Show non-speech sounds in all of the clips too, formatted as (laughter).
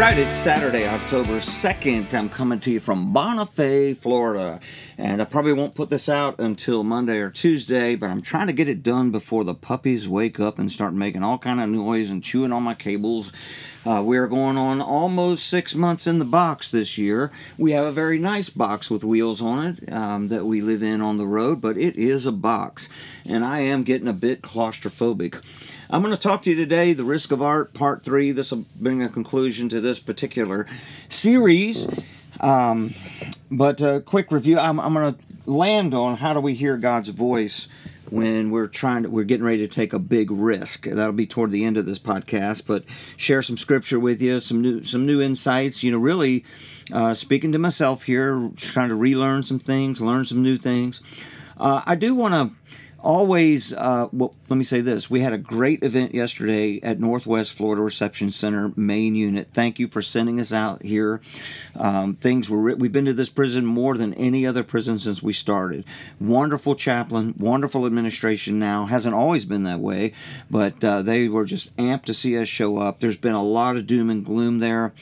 right, it's Saturday, October 2nd. I'm coming to you from Bonifay, Florida. And I probably won't put this out until Monday or Tuesday, but I'm trying to get it done before the puppies wake up and start making all kind of noise and chewing on my cables. Uh, we are going on almost six months in the box this year. We have a very nice box with wheels on it um, that we live in on the road, but it is a box. And I am getting a bit claustrophobic. I'm going to talk to you today, The Risk of Art, Part 3. This will bring a conclusion to this particular series. Um, but a quick review I'm, I'm going to land on how do we hear God's voice when we're trying to we're getting ready to take a big risk that'll be toward the end of this podcast but share some scripture with you some new some new insights you know really uh, speaking to myself here trying to relearn some things learn some new things uh, i do want to always uh, well let me say this. We had a great event yesterday at northwest florida reception center main unit. Thank you for sending us out here. Um, things were we've been to this prison more than any other prison since we started. Wonderful chaplain wonderful administration now. Hasn't always been that way but uh, they were just amped to see us show up. There's been a lot of doom and gloom there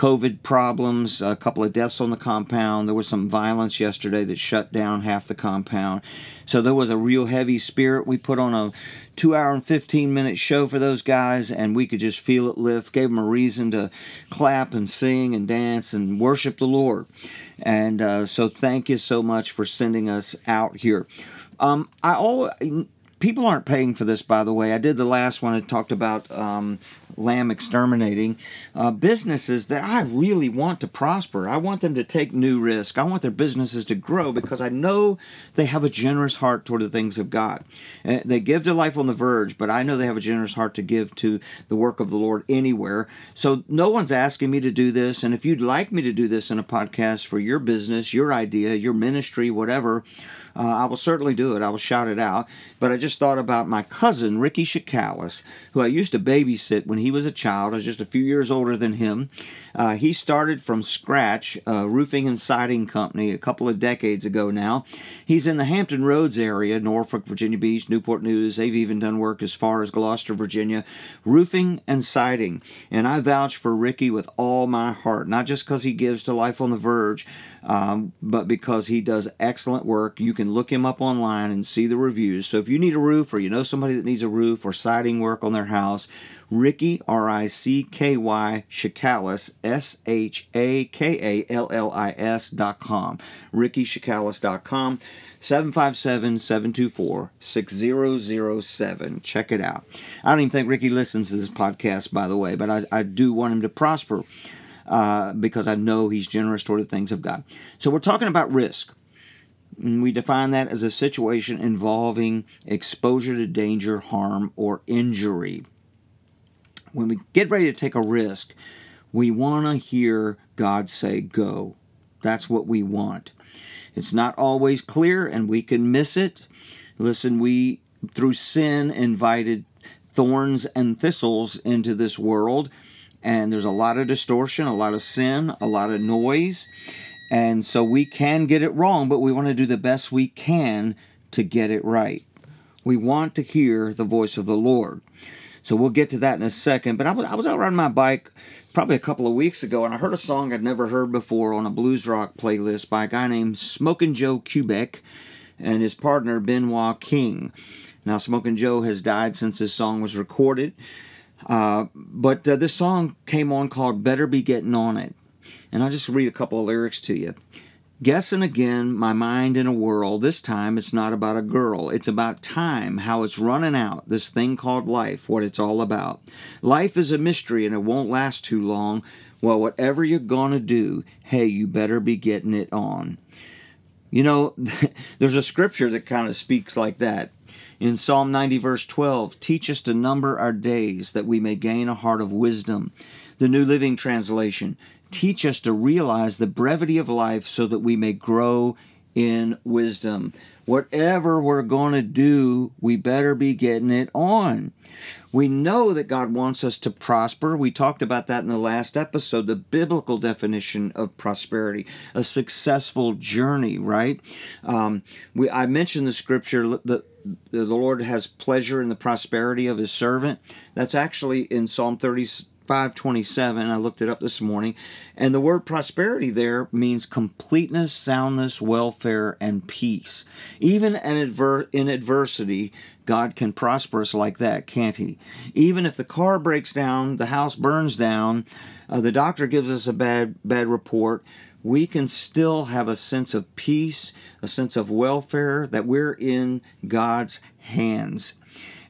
COVID problems, a couple of deaths on the compound. There was some violence yesterday that shut down half the compound. So there was a real heavy spirit. We put on a two hour and 15 minute show for those guys, and we could just feel it lift. Gave them a reason to clap and sing and dance and worship the Lord. And uh, so thank you so much for sending us out here. Um, I always people aren't paying for this, by the way. I did the last one. I talked about um, lamb exterminating. Uh, businesses that I really want to prosper. I want them to take new risk. I want their businesses to grow because I know they have a generous heart toward the things of God. And they give to life on the verge, but I know they have a generous heart to give to the work of the Lord anywhere. So no one's asking me to do this. And if you'd like me to do this in a podcast for your business, your idea, your ministry, whatever, uh, I will certainly do it. I will shout it out. But I just thought about my cousin, Ricky Shakallis, who I used to babysit when he was a child. I was just a few years older than him. Uh, he started from scratch a roofing and siding company a couple of decades ago now. He's in the Hampton Roads area, Norfolk, Virginia Beach, Newport News. They've even done work as far as Gloucester, Virginia. Roofing and siding. And I vouch for Ricky with all my heart, not just because he gives to Life on the Verge, um, but because he does excellent work. You can look him up online and see the reviews. So if you need a roof or you know somebody that needs a roof or siding work on their house, Ricky, R I C K Y, Shakallis, S H A K A L L I S dot com. dot com. 757 724 6007. Check it out. I don't even think Ricky listens to this podcast, by the way, but I, I do want him to prosper uh, because I know he's generous toward the things of God. So we're talking about risk. And we define that as a situation involving exposure to danger, harm, or injury when we get ready to take a risk, we want to hear God say, Go. That's what we want. It's not always clear and we can miss it. Listen, we, through sin, invited thorns and thistles into this world, and there's a lot of distortion, a lot of sin, a lot of noise. And so we can get it wrong, but we want to do the best we can to get it right. We want to hear the voice of the Lord. So we'll get to that in a second. But I was, I was out riding my bike probably a couple of weeks ago, and I heard a song I'd never heard before on a blues rock playlist by a guy named Smokin' Joe Kubek and his partner Bnois King. Now, Smokin' Joe has died since this song was recorded, uh, but uh, this song came on called Better Be Getting On It. And I'll just read a couple of lyrics to you. Guessing again, my mind in a whirl. This time it's not about a girl. It's about time, how it's running out, this thing called life, what it's all about. Life is a mystery and it won't last too long. Well, whatever you're going to do, hey, you better be getting it on. You know, (laughs) there's a scripture that kind of speaks like that. In Psalm 90, verse 12, teach us to number our days that we may gain a heart of wisdom. The New Living Translation, teach us to realize the brevity of life so that we may grow in wisdom. Whatever we're going to do, we better be getting it on. We know that God wants us to prosper. We talked about that in the last episode, the biblical definition of prosperity, a successful journey, right? Um, we, I mentioned the scripture that the Lord has pleasure in the prosperity of his servant. That's actually in Psalm 30, 527. I looked it up this morning. And the word prosperity there means completeness, soundness, welfare, and peace. Even in, adversity, God can prosper us like that, can't He? Even if the car breaks down, the house burns down, uh, the doctor gives us a bad bad report, we can still have a sense of peace, a sense of welfare that we're in God's hands.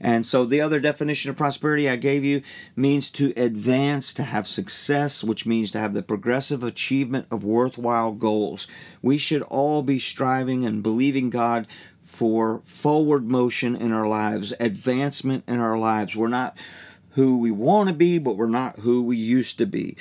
And so the other definition of prosperity I gave you means to advance, to have success, which means to have the progressive achievement of worthwhile goals. We should all be striving and believing God for forward motion in our lives, advancement in our lives. We're not who we want to be, but we're not who we used to be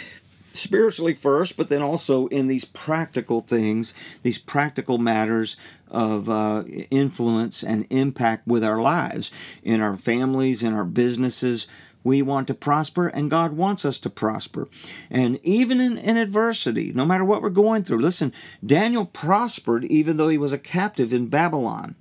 spiritually first, but then also in these practical things, these practical matters of uh, influence and impact with our lives, in our families, in our businesses. We want to prosper, and God wants us to prosper. And even in, in adversity, no matter what we're going through, listen, Daniel prospered even though he was a captive in Babylon.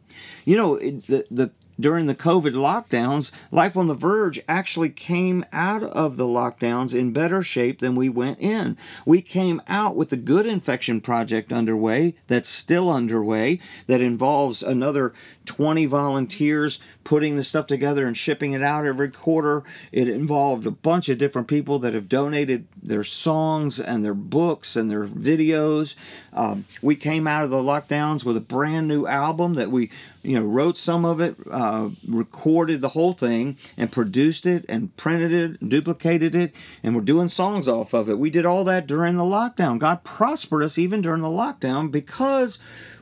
You know, the, the during the COVID lockdowns, Life on the Verge actually came out of the lockdowns in better shape than we went in. We came out with a Good Infection Project underway, that's still underway, that involves another 20 volunteers putting the stuff together and shipping it out every quarter. It involved a bunch of different people that have donated their songs and their books and their videos. Um, we came out of the lockdowns with a brand new album that we, you know, wrote some of it, uh, recorded the whole thing, and produced it and printed it, and duplicated it, and we're doing songs off of it. We did all that during the lockdown. God prospered us even during the lockdown because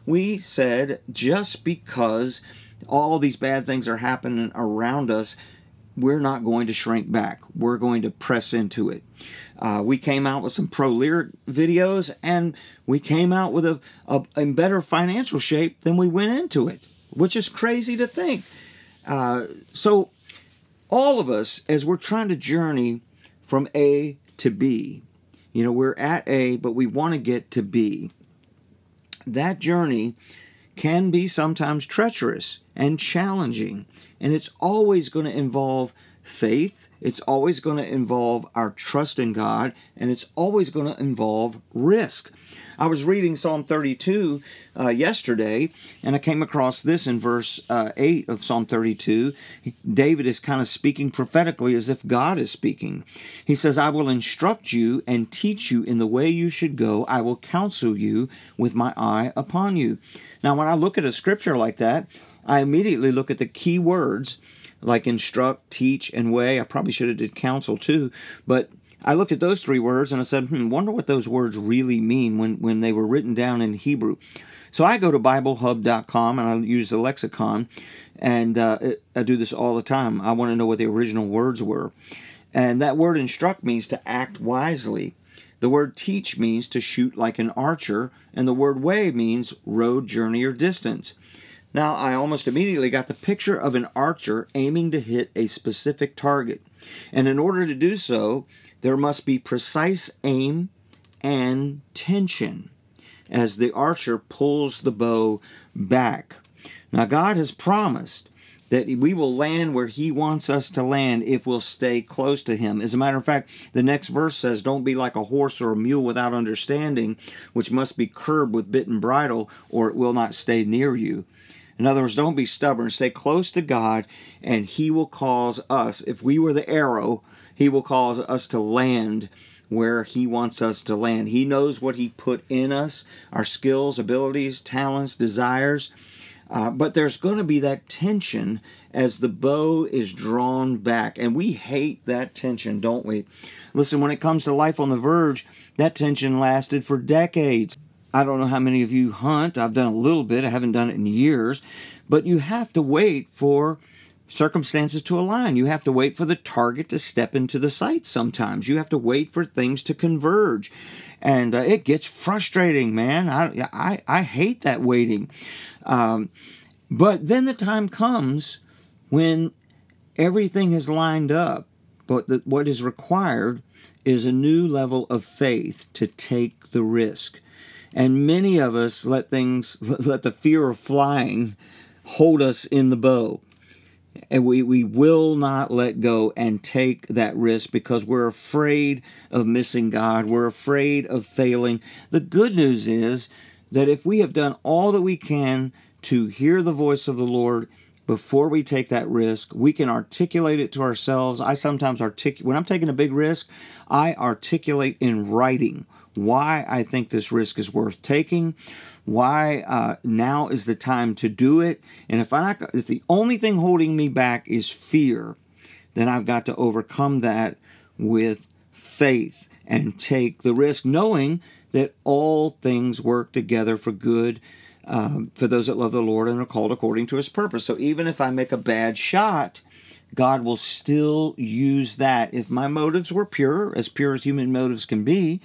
we said just because all these bad things are happening around us, we're not going to shrink back. We're going to press into it. Uh, we came out with some pro lyric videos and we came out with a, a, in better financial shape than we went into it, which is crazy to think. Uh, so, all of us, as we're trying to journey from A to B, you know, we're at A, but we want to get to B. That journey can be sometimes treacherous and challenging. And it's always going to involve faith, it's always going to involve our trust in God, and it's always going to involve risk. I was reading Psalm 32 uh, yesterday, and I came across this in verse uh, 8 of Psalm 32. David is kind of speaking prophetically as if God is speaking. He says, I will instruct you and teach you in the way you should go. I will counsel you with my eye upon you. Now, when I look at a scripture like that, I immediately look at the key words like instruct, teach, and way. I probably should have did counsel too, but I looked at those three words and I said, hmm, wonder what those words really mean when, when they were written down in Hebrew. So I go to BibleHub.com and I use the lexicon, and uh, I do this all the time. I want to know what the original words were. And that word instruct means to act wisely. The word teach means to shoot like an archer, and the word way means road, journey, or distance. Now, I almost immediately got the picture of an archer aiming to hit a specific target. And in order to do so, there must be precise aim and tension as the archer pulls the bow back. Now, God has promised that we will land where He wants us to land if we'll stay close to Him. As a matter of fact, the next verse says, Don't be like a horse or a mule without understanding, which must be curbed with bit and bridle, or it will not stay near you. In other words, don't be stubborn. Stay close to God, and He will cause us, if we were the arrow, He will cause us to land where He wants us to land. He knows what He put in us our skills, abilities, talents, desires. Uh, but there's going to be that tension as the bow is drawn back. And we hate that tension, don't we? Listen, when it comes to life on the verge, that tension lasted for decades. I don't know how many of you hunt. I've done a little bit. I haven't done it in years. But you have to wait for circumstances to align. You have to wait for the target to step into the sight sometimes. You have to wait for things to converge. And uh, it gets frustrating, man. I, I, I hate that waiting. Um, but then the time comes when everything is lined up, but the, what is required is a new level of faith to take the risk. And many of us let things, (laughs) let the fear of flying hold us in the bow. And we, we will not let go and take that risk because we're afraid of missing God. We're afraid of failing. The good news is that if we have done all that we can to hear the voice of the Lord before we take that risk, we can articulate it to ourselves. I sometimes articulate, when I'm taking a big risk, I articulate in writing why I think this risk is worth taking, why uh, now is the time to do it. And if I not, if the only thing holding me back is fear, then I've got to overcome that with faith and take the risk, knowing that all things work together for good um, for those that love the Lord and are called according to His purpose. So even if I make a bad shot, God will still use that. If my motives were pure, as pure as human motives can be,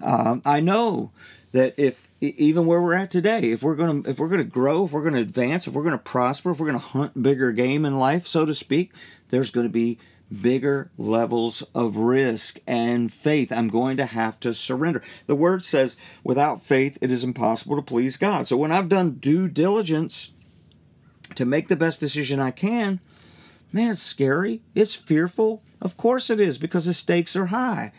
um, I know that if even where we're at today, if we're gonna if we're gonna grow, if we're gonna advance, if we're gonna prosper, if we're gonna hunt bigger game in life, so to speak, there's to be bigger levels of risk and faith. I'm going to have to surrender. The word says, without faith, it is impossible to please God. So when I've done due diligence to make the best decision I can, man, it's scary. It's fearful. Of course it is because the stakes are high.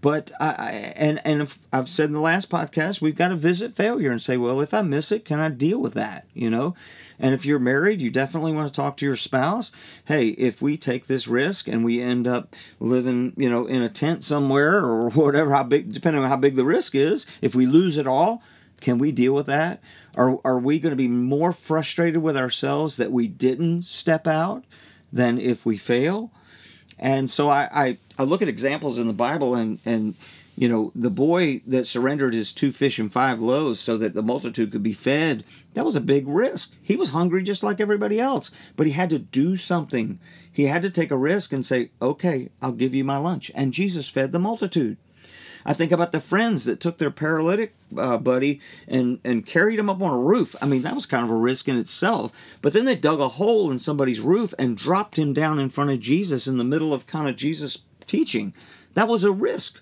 But I, and and I've said in the last podcast, we've got to visit failure and say, well, if I miss it, can I deal with that? You know, and if you're married, you definitely want to talk to your spouse. Hey, if we take this risk and we end up living, you know, in a tent somewhere or (laughs) whatever, how big, depending on how big the risk is, if we lose it all, can we deal with that? Are, are we going to be more frustrated with ourselves that we didn't step out than if we fail? And so I, I, I look at examples in the Bible and, and you know, the boy that surrendered his two fish and five loaves so that the multitude could be fed, that was a big risk. He was hungry just like everybody else, but he had to do something. He had to take a risk and say, okay, I'll give you my lunch. And Jesus fed the multitude. I think about the friends that took their paralytic uh, buddy and, and carried him up on a roof. I mean, that was kind of a risk in itself. But then they dug a hole in somebody's roof and dropped him down in front of Jesus in the middle of kind of Jesus teaching. That was a risk.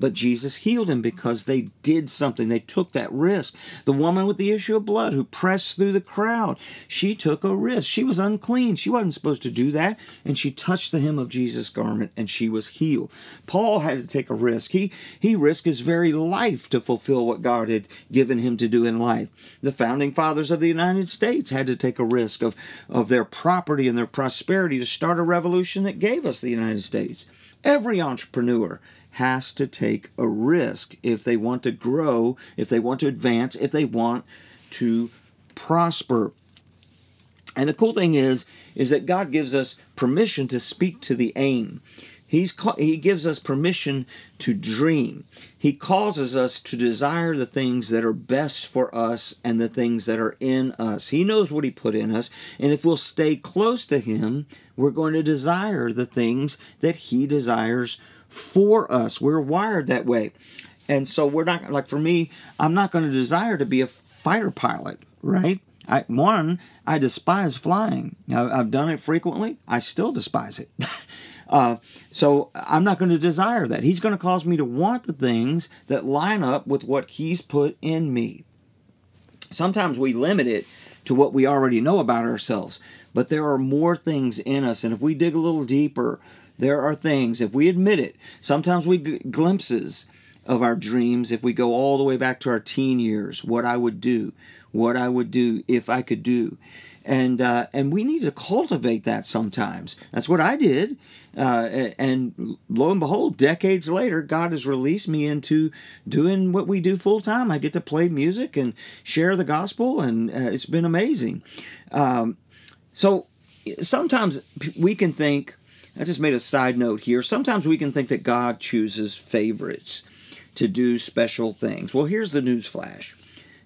But Jesus healed him because they did something. They took that risk. The woman with the issue of blood who pressed through the crowd, she took a risk. She was unclean. She wasn't supposed to do that. And she touched the hem of Jesus' garment and she was healed. Paul had to take a risk. He, he risked his very life to fulfill what God had given him to do in life. The founding fathers of the United States had to take a risk of, of their property and their prosperity to start a revolution that gave us the United States. Every entrepreneur has to take a risk if they want to grow, if they want to advance, if they want to prosper. And the cool thing is is that God gives us permission to speak to the aim. He's he gives us permission to dream. He causes us to desire the things that are best for us and the things that are in us. He knows what he put in us, and if we'll stay close to him, we're going to desire the things that he desires for us. We're wired that way. And so we're not like for me, I'm not going to desire to be a fighter pilot, right? I one, I despise flying. I, have done it frequently. I still despise it. (laughs) uh, so I'm not going to desire that. He's going to cause me to want the things that line up with what He's put in me. Sometimes we limit it to what we already know about ourselves, but there are more things in us, and if we dig a little deeper, there are things, if we admit it, sometimes we get glimpses of our dreams, if we go all the way back to our teen years, what I would do, what I would do if I could do. And, uh, and we need to cultivate that sometimes. That's what I did. Uh, and lo and behold, decades later, God has released me into doing what we do full time. I get to play music and share the gospel, and uh, it's been amazing. Um, so sometimes we can think, I just made a side note here. Sometimes we can think that God chooses favorites to do special things. Well, here's the news flash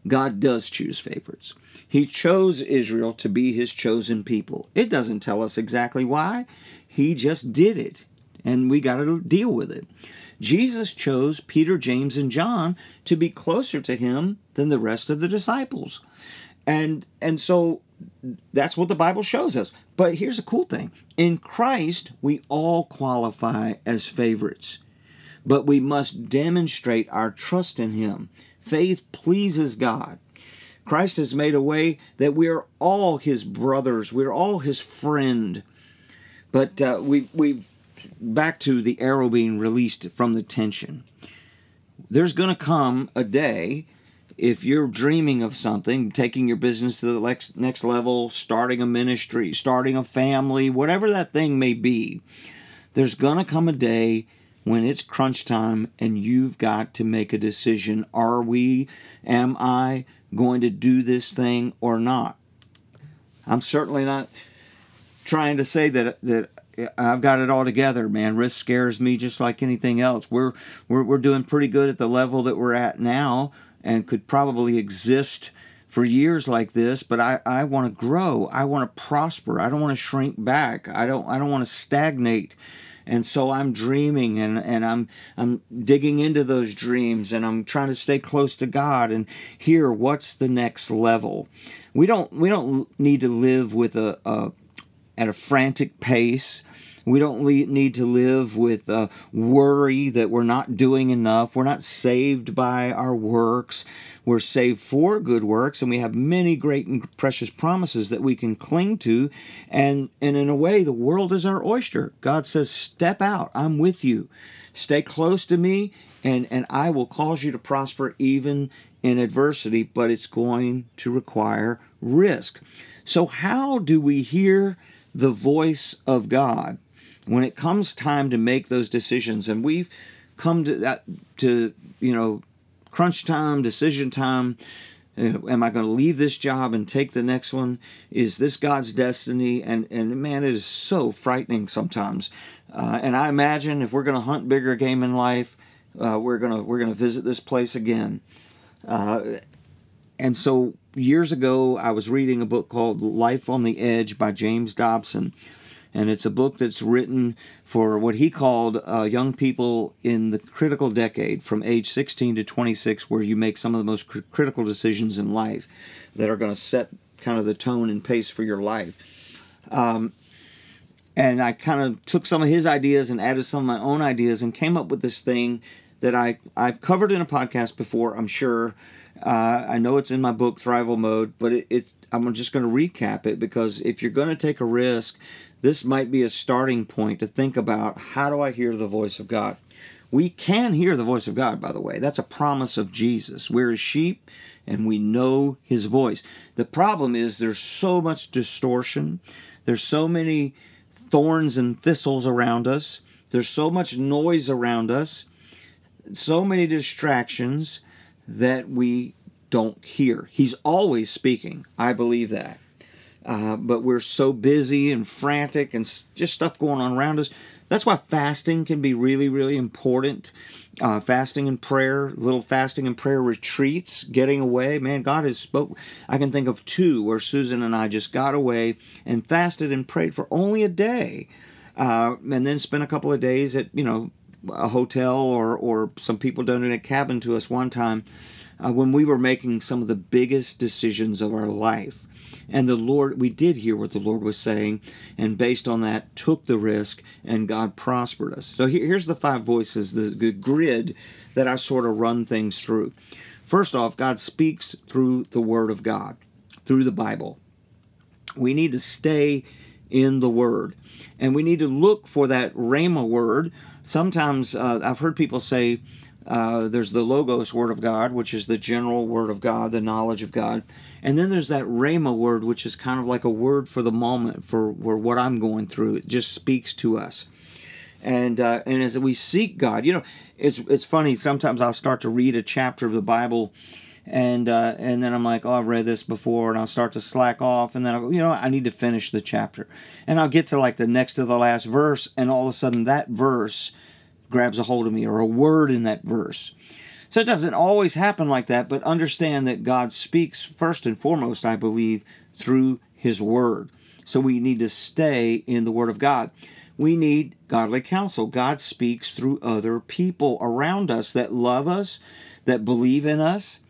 God does choose favorites. He chose Israel to be his chosen people. It doesn't tell us exactly why, he just did it, and we got to deal with it. Jesus chose Peter, James, and John to be closer to him than the rest of the disciples. And and so that's what the Bible shows us. But here's a cool thing in Christ, we all qualify as favorites, but we must demonstrate our trust in Him. Faith pleases God. Christ has made a way that we are all his brothers, we're all his friend. But uh, we we've back to the arrow being released from the tension. There's going to come a day if you're dreaming of something, taking your business to the next next level, starting a ministry, starting a family, whatever that thing may be, there's going to come a day when it's crunch time and you've got to make a decision. Are we, am I going to do this thing or not? I'm certainly not trying to say that that I've got it all together, man. Risk scares me just like anything else. We're we're we're doing pretty good at the level that we're at now and could probably exist for years like this, but I, I want to grow. I want to prosper. I don't want to shrink back. I don't I don't want to stagnate and so I'm dreaming and, and I'm I'm digging into those dreams and I'm trying to stay close to God and hear what's the next level. We don't we don't need to live with a, a at a frantic pace. We don't need to live with uh, worry that we're not doing enough. We're not saved by our works. We're saved for good works, and we have many great and precious promises that we can cling to. And, and in a way, the world is our oyster. God says, Step out, I'm with you. Stay close to me, and, and I will cause you to prosper even in adversity, but it's going to require risk. So, how do we hear the voice of God when it comes time to make those decisions? And we've come to that to you know crunch time, decision time. Uh, am I going to leave this job and take the next one? Is this God's destiny? And and man, it is so frightening sometimes. Uh, and I imagine if we're going to hunt bigger game in life, uh, we're gonna we're gonna visit this place again. Uh, and so years ago, I was reading a book called Life on the Edge by James Dobson and it's a book that's written for what he called uh, young people in the critical decade from age 16 to 26 where you make some of the most cr- critical decisions in life that are going to set kind of the tone and pace for your life. Um, and i kind of took some of his ideas and added some of my own ideas and came up with this thing that I, i've covered in a podcast before i'm sure uh, i know it's in my book thrival mode but it, it's i'm just going to recap it because if you're going to take a risk this might be a starting point to think about how do I hear the voice of God? We can hear the voice of God, by the way. That's a promise of Jesus. We're his sheep and we know his voice. The problem is there's so much distortion, there's so many thorns and thistles around us, there's so much noise around us, so many distractions that we don't hear. He's always speaking. I believe that. Uh, but we're so busy and frantic and just stuff going on around us. That's why fasting can be really, really important. Uh, fasting and prayer, little fasting and prayer retreats, getting away. Man, God has spoke. I can think of two where Susan and I just got away and fasted and prayed for only a day, uh, and then spent a couple of days at you know a hotel or or some people donated a cabin to us one time uh, when we were making some of the biggest decisions of our life. And the Lord, we did hear what the Lord was saying, and based on that, took the risk, and God prospered us. So here's the five voices, the, grid that I sort of run things through. First off, God speaks through the Word of God, through the Bible. We need to stay in the Word, and we need to look for that Rhema word. Sometimes uh, I've heard people say, uh, there's the Logos Word of God, which is the general Word of God, the knowledge of God. And then there's that Rhema word, which is kind of like a word for the moment, for, for what I'm going through. It just speaks to us. And uh, and as we seek God, you know, it's it's funny. Sometimes I'll start to read a chapter of the Bible, and uh, and then I'm like, oh, I've read this before, and I'll start to slack off, and then I'll go, you know, I need to finish the chapter, and I'll get to like the next to the last verse, and all of a sudden that verse grabs a hold of me, or a word in that verse, so it doesn't always happen like that, but understand that God speaks first and foremost, I believe, through His Word. So we need to stay in the Word of God. We need godly counsel. God speaks through other people around us that love us, that believe in us,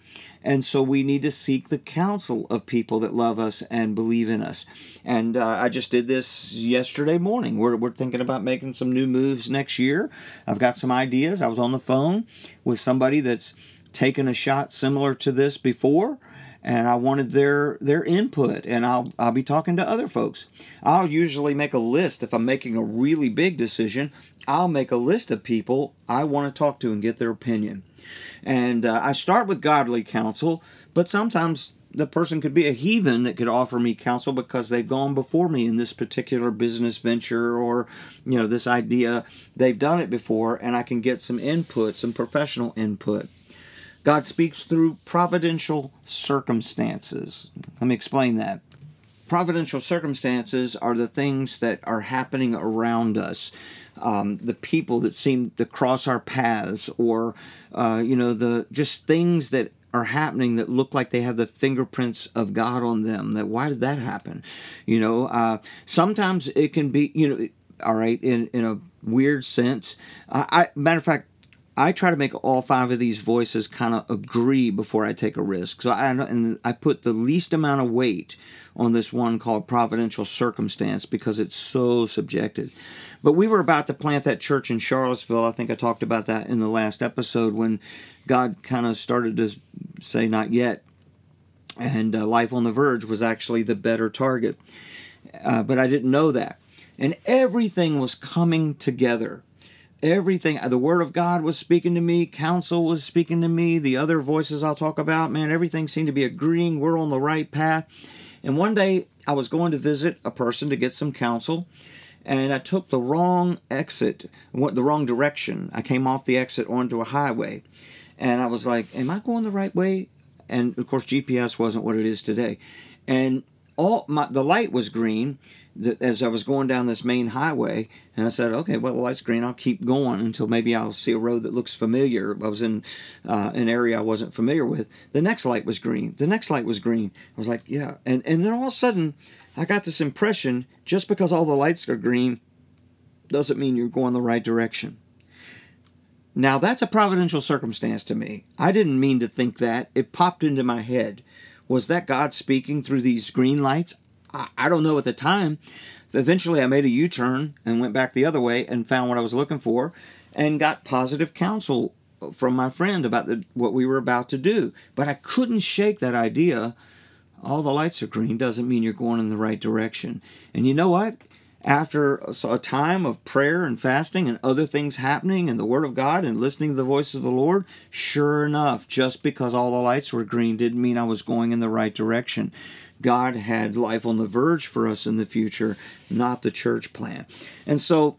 and so we need to seek the counsel of people that love us and believe in us. And uh, I just did this yesterday morning. We're, we're thinking about making some new moves next year. I've got some ideas. I was on the phone with somebody that's taken a shot similar to this before. and I wanted their their input and I'll I'll be talking to other folks. I'll usually make a list if I'm making a really big decision, I'll make a list of people I want to talk to and get their opinion. And uh, I start with godly counsel, but sometimes the person could be a heathen that could offer me counsel because they've gone before me in this particular business venture or you know this idea they've done it before and i can get some input some professional input God speaks through providential circumstances. Let me explain that. Providential circumstances are the things that are happening around us, um, the people that seem to cross our paths, or uh, you know the just things that are happening that look like they have the fingerprints of God on them. That why did that happen? You know, uh, sometimes it can be you know, all right, in in a weird sense. I matter of fact, I try to make all five of these voices kind of agree before I take a risk. So I and I put the least amount of weight on this one called providential circumstance because it's so subjective. But we were about to plant that church in Charlottesville. I think I talked about that in the last episode when God kind of started to say not yet, and uh, Life on the Verge was actually the better target. Uh, but I didn't know that, and everything was coming together everything the word of god was speaking to me counsel was speaking to me the other voices i'll talk about man everything seemed to be agreeing we're on the right path and one day i was going to visit a person to get some counsel and i took the wrong exit went the wrong direction. I came off the exit onto a highway and i was like am i going the right way? And of course gps wasn't what it is today. And all my the light was green as I was going down this main highway, and I said, "Okay, well, the light's green. I'll keep going until maybe I'll see a road that looks familiar." I was in uh, an area I wasn't familiar with. The next light was green. The next light was green. I was like, "Yeah," and and then all of a sudden, I got this impression: just because all the lights are green, doesn't mean you're going the right direction. Now that's a providential circumstance to me. I didn't mean to think that. It popped into my head. Was that God speaking through these green lights? I, don't know at the time. Eventually, I made a U turn and went back the other way and found what I was looking for and got positive counsel from my friend about the, what we were about to do. But I couldn't shake that idea. All the lights are green doesn't mean you're going in the right direction. And you know what? After a time of prayer and fasting and other things happening and the Word of God and listening to the voice of the Lord, sure enough, just because all the lights were green didn't mean I was going in the right direction. God had life on the verge for us in the future, not the church plan. And so,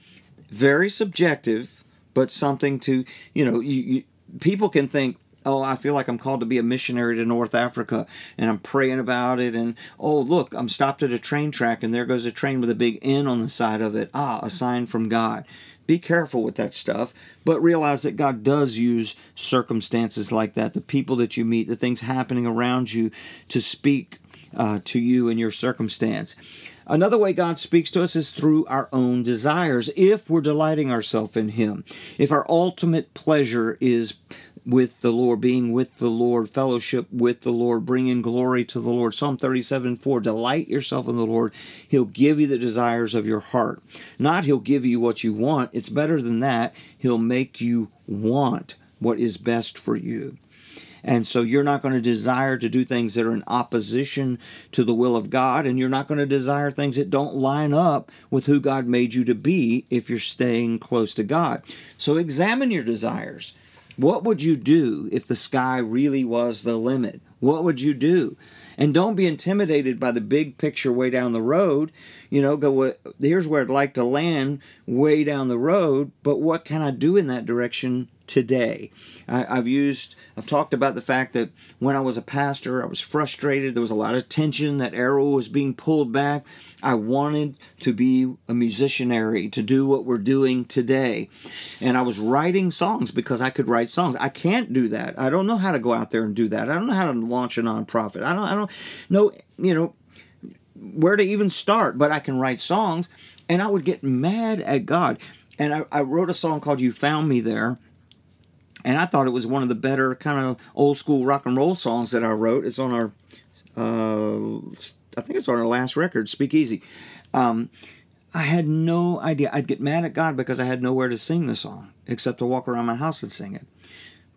very subjective, but something to, you know, you, you, people can think, oh, I feel like I'm called to be a missionary to North Africa and I'm praying about it. And oh, look, I'm stopped at a train track and there goes a train with a big N on the side of it. Ah, a sign from God. Be careful with that stuff, but realize that God does use circumstances like that, the people that you meet, the things happening around you to speak uh, to you in your circumstance. Another way God speaks to us is through our own desires, if we're delighting ourselves in Him. If our ultimate pleasure is with the Lord, being with the Lord, fellowship with the Lord, bringing glory to the Lord. Psalm 37 4 Delight yourself in the Lord. He'll give you the desires of your heart. Not He'll give you what you want, it's better than that. He'll make you want what is best for you. And so you're not going to desire to do things that are in opposition to the will of God, and you're not going to desire things that don't line up with who God made you to be if you're staying close to God. So examine your desires. What would you do if the sky really was the limit? What would you do? And don't be intimidated by the big picture way down the road. You know, go, here's where I'd like to land way down the road, but what can I do in that direction today. I, have used, I've talked about the fact that when I was a pastor, I was frustrated. There was a lot of tension. That arrow was being pulled back. I wanted to be a musicianary, to do what we're doing today. And I was writing songs because I could write songs. I can't do that. I don't know how to go out there and do that. I don't know how to launch a nonprofit. I don't, I don't know, you know, where to even start, but I can write songs. And I would get mad at God. And I, I wrote a song called You Found Me There and I thought it was one of the better kind of old school rock and roll songs that I wrote. It's on our, uh, I think it's on our last record, Speak Easy. Um, I had no idea. I'd get mad at God because I had nowhere to sing the song except to walk around my house and sing it.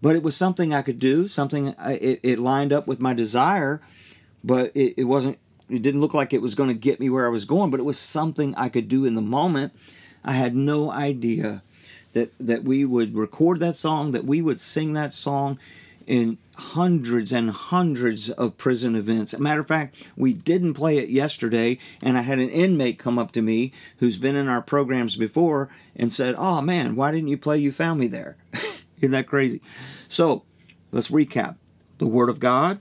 but it was something I could do. Something I, it, it lined up with my desire, but it, it wasn't. It didn't look like it was going to get me where I was going, but it was something I could do in the moment. I had no idea that that we would record that song, that we would sing that song in hundreds and hundreds of prison events. As a matter of fact, we didn't play it yesterday, and I had an inmate come up to me who's been in our programs before and said, Oh man, why didn't you play You Found Me There? (laughs) Isn't that crazy? So let's recap the Word of God.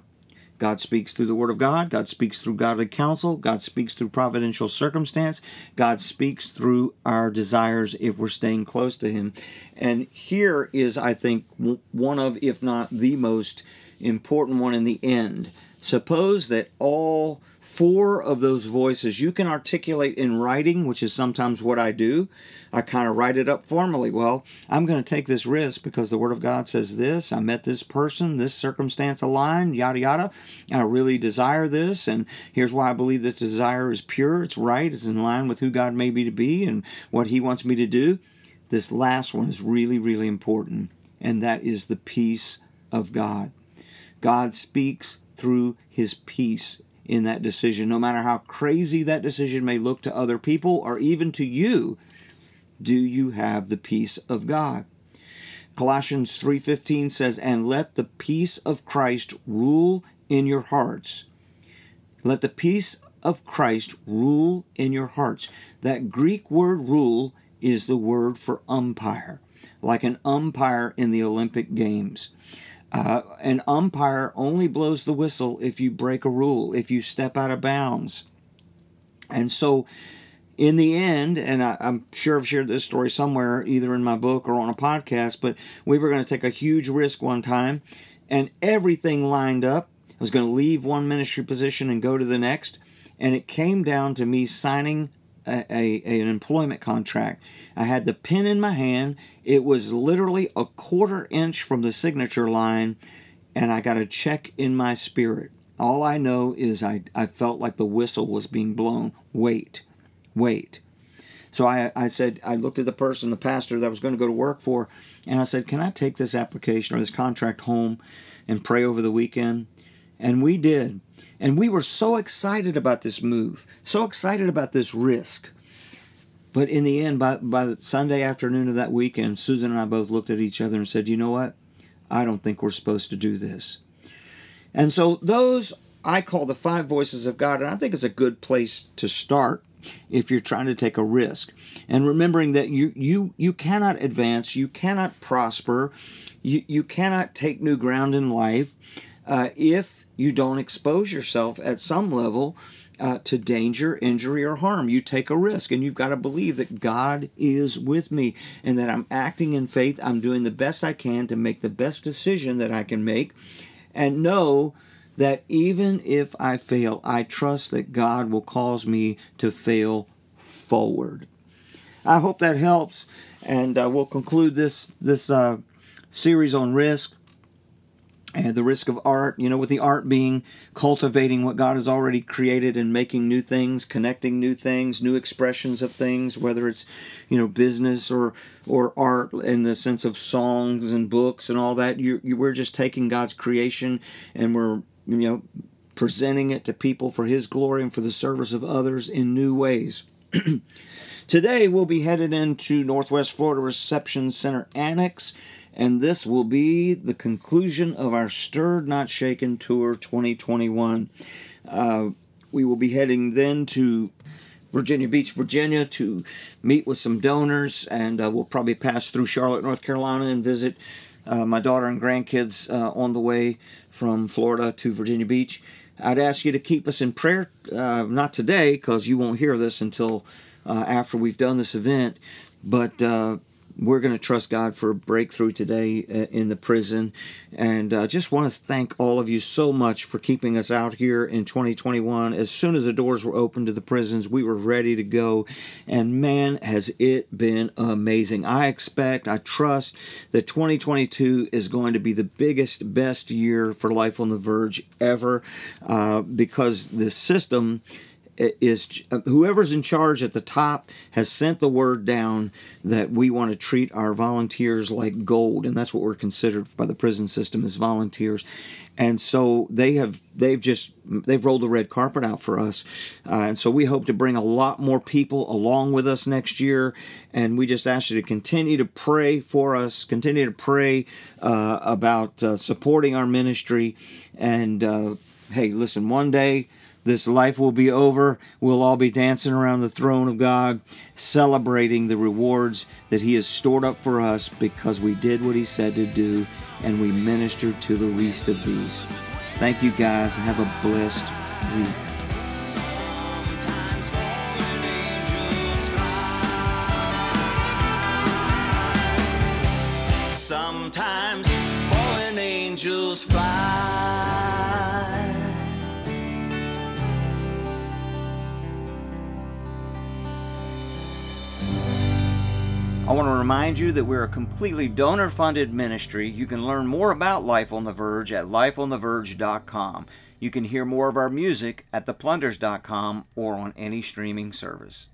God speaks through the Word of God. God speaks through godly counsel. God speaks through providential circumstance. God speaks through our desires if we're staying close to Him. And here is, I think, one of, if not the most important one in the end. Suppose that all four of those voices you can articulate in writing, which is sometimes what I do. I kind of write it up formally. Well, I'm going to take this risk because the Word of God says this. I met this person, this circumstance aligned, yada, yada. I really desire this, and here's why I believe this desire is pure, it's right, it's in line with who God made me to be and what He wants me to do. This last one is really, really important, and that is the peace of God. God speaks through His peace in that decision, no matter how crazy that decision may look to other people or even to you. Do you have the peace of God? Colossians 3:15 says, "And let the peace of Christ rule in your hearts." Let the peace of Christ rule in your hearts. That Greek word rule is the word for umpire, like an umpire in the Olympic Games. Uh, an umpire only blows the whistle if you break a rule, if you step out of bounds. And so, in the end, and I, am sure I've shared this story somewhere, either in my book or on a podcast, but we were going to take a huge risk one time, and everything lined up. I was going to leave one ministry position and go to the next, and it came down to me signing a, a, an employment contract. I had the pen in my hand. It was literally a quarter inch from the signature line, and I got a check in my spirit. All I know is I, I felt like the whistle was being blown. Wait, wait. So I, I said, I looked at the person, the pastor that I was going to go to work for, and I said, Can I take this application or this contract home and pray over the weekend? And we did. And we were so excited about this move, so excited about this risk. But in the end, by, by the Sunday afternoon of that weekend, Susan and I both looked at each other and said, You know what? I don't think we're supposed to do this. And so those I call the five voices of God, and I think it's a good place to start if you're trying to take a risk. And remembering that you you you cannot advance, you cannot prosper, you, you cannot take new ground in life uh, if you don't expose yourself at some level uh, to danger, injury, or harm. You take a risk, and you've got to believe that God is with me and that I'm acting in faith. I'm doing the best I can to make the best decision that I can make, and know that even if I fail, I trust that God will cause me to fail forward. I hope that helps, and uh, we'll conclude this this uh, series on risk and the risk of art, you know, with the art being cultivating what God has already created and making new things, connecting new things, new expressions of things, whether it's, you know, business or or art in the sense of songs and books and all that. You, you we're just taking God's creation and we're you know presenting it to people for His glory and for the service of others in new ways. (clears throat) Today we'll be headed into Northwest Florida Reception Center Annex and this will be the conclusion of our Stirred Not Shaken Tour 2021. Uh, we will be heading then to Virginia Beach, Virginia to meet with some donors, and uh, we'll probably pass through Charlotte, North Carolina, and visit uh, my daughter and grandkids uh, on the way from Florida to Virginia Beach. I'd ask you to keep us in prayer, uh, not today, because you won't hear this until uh, after we've done this event, but we're going to trust God for a breakthrough today uh, in the prison. And uh, just want to thank all of you so much for keeping us out here in 2021. As soon as the doors were open to the prisons, we were ready to go. And man, has it been amazing. I expect, I trust that 2022 is going to be the biggest, best year for Life on the Verge ever uh, because the system is whoever's in charge at the top has sent the word down that we want to treat our volunteers like gold and that's what we're considered by the prison system as volunteers. And so they have they've just they've rolled the red carpet out for us uh, and so we hope to bring a lot more people along with us next year and we just ask you to continue to pray for us continue to pray uh, about uh, supporting our ministry and uh, hey listen one day this life will be over. We'll all be dancing around the throne of God, celebrating the rewards that He has stored up for us because we did what He said to do and we ministered to the least of these. Thank you guys and have a blessed week. I want to remind you that we're a completely donor funded ministry. You can learn more about Life on the Verge at lifeontheverge.com. You can hear more of our music at theplunders.com or on any streaming service.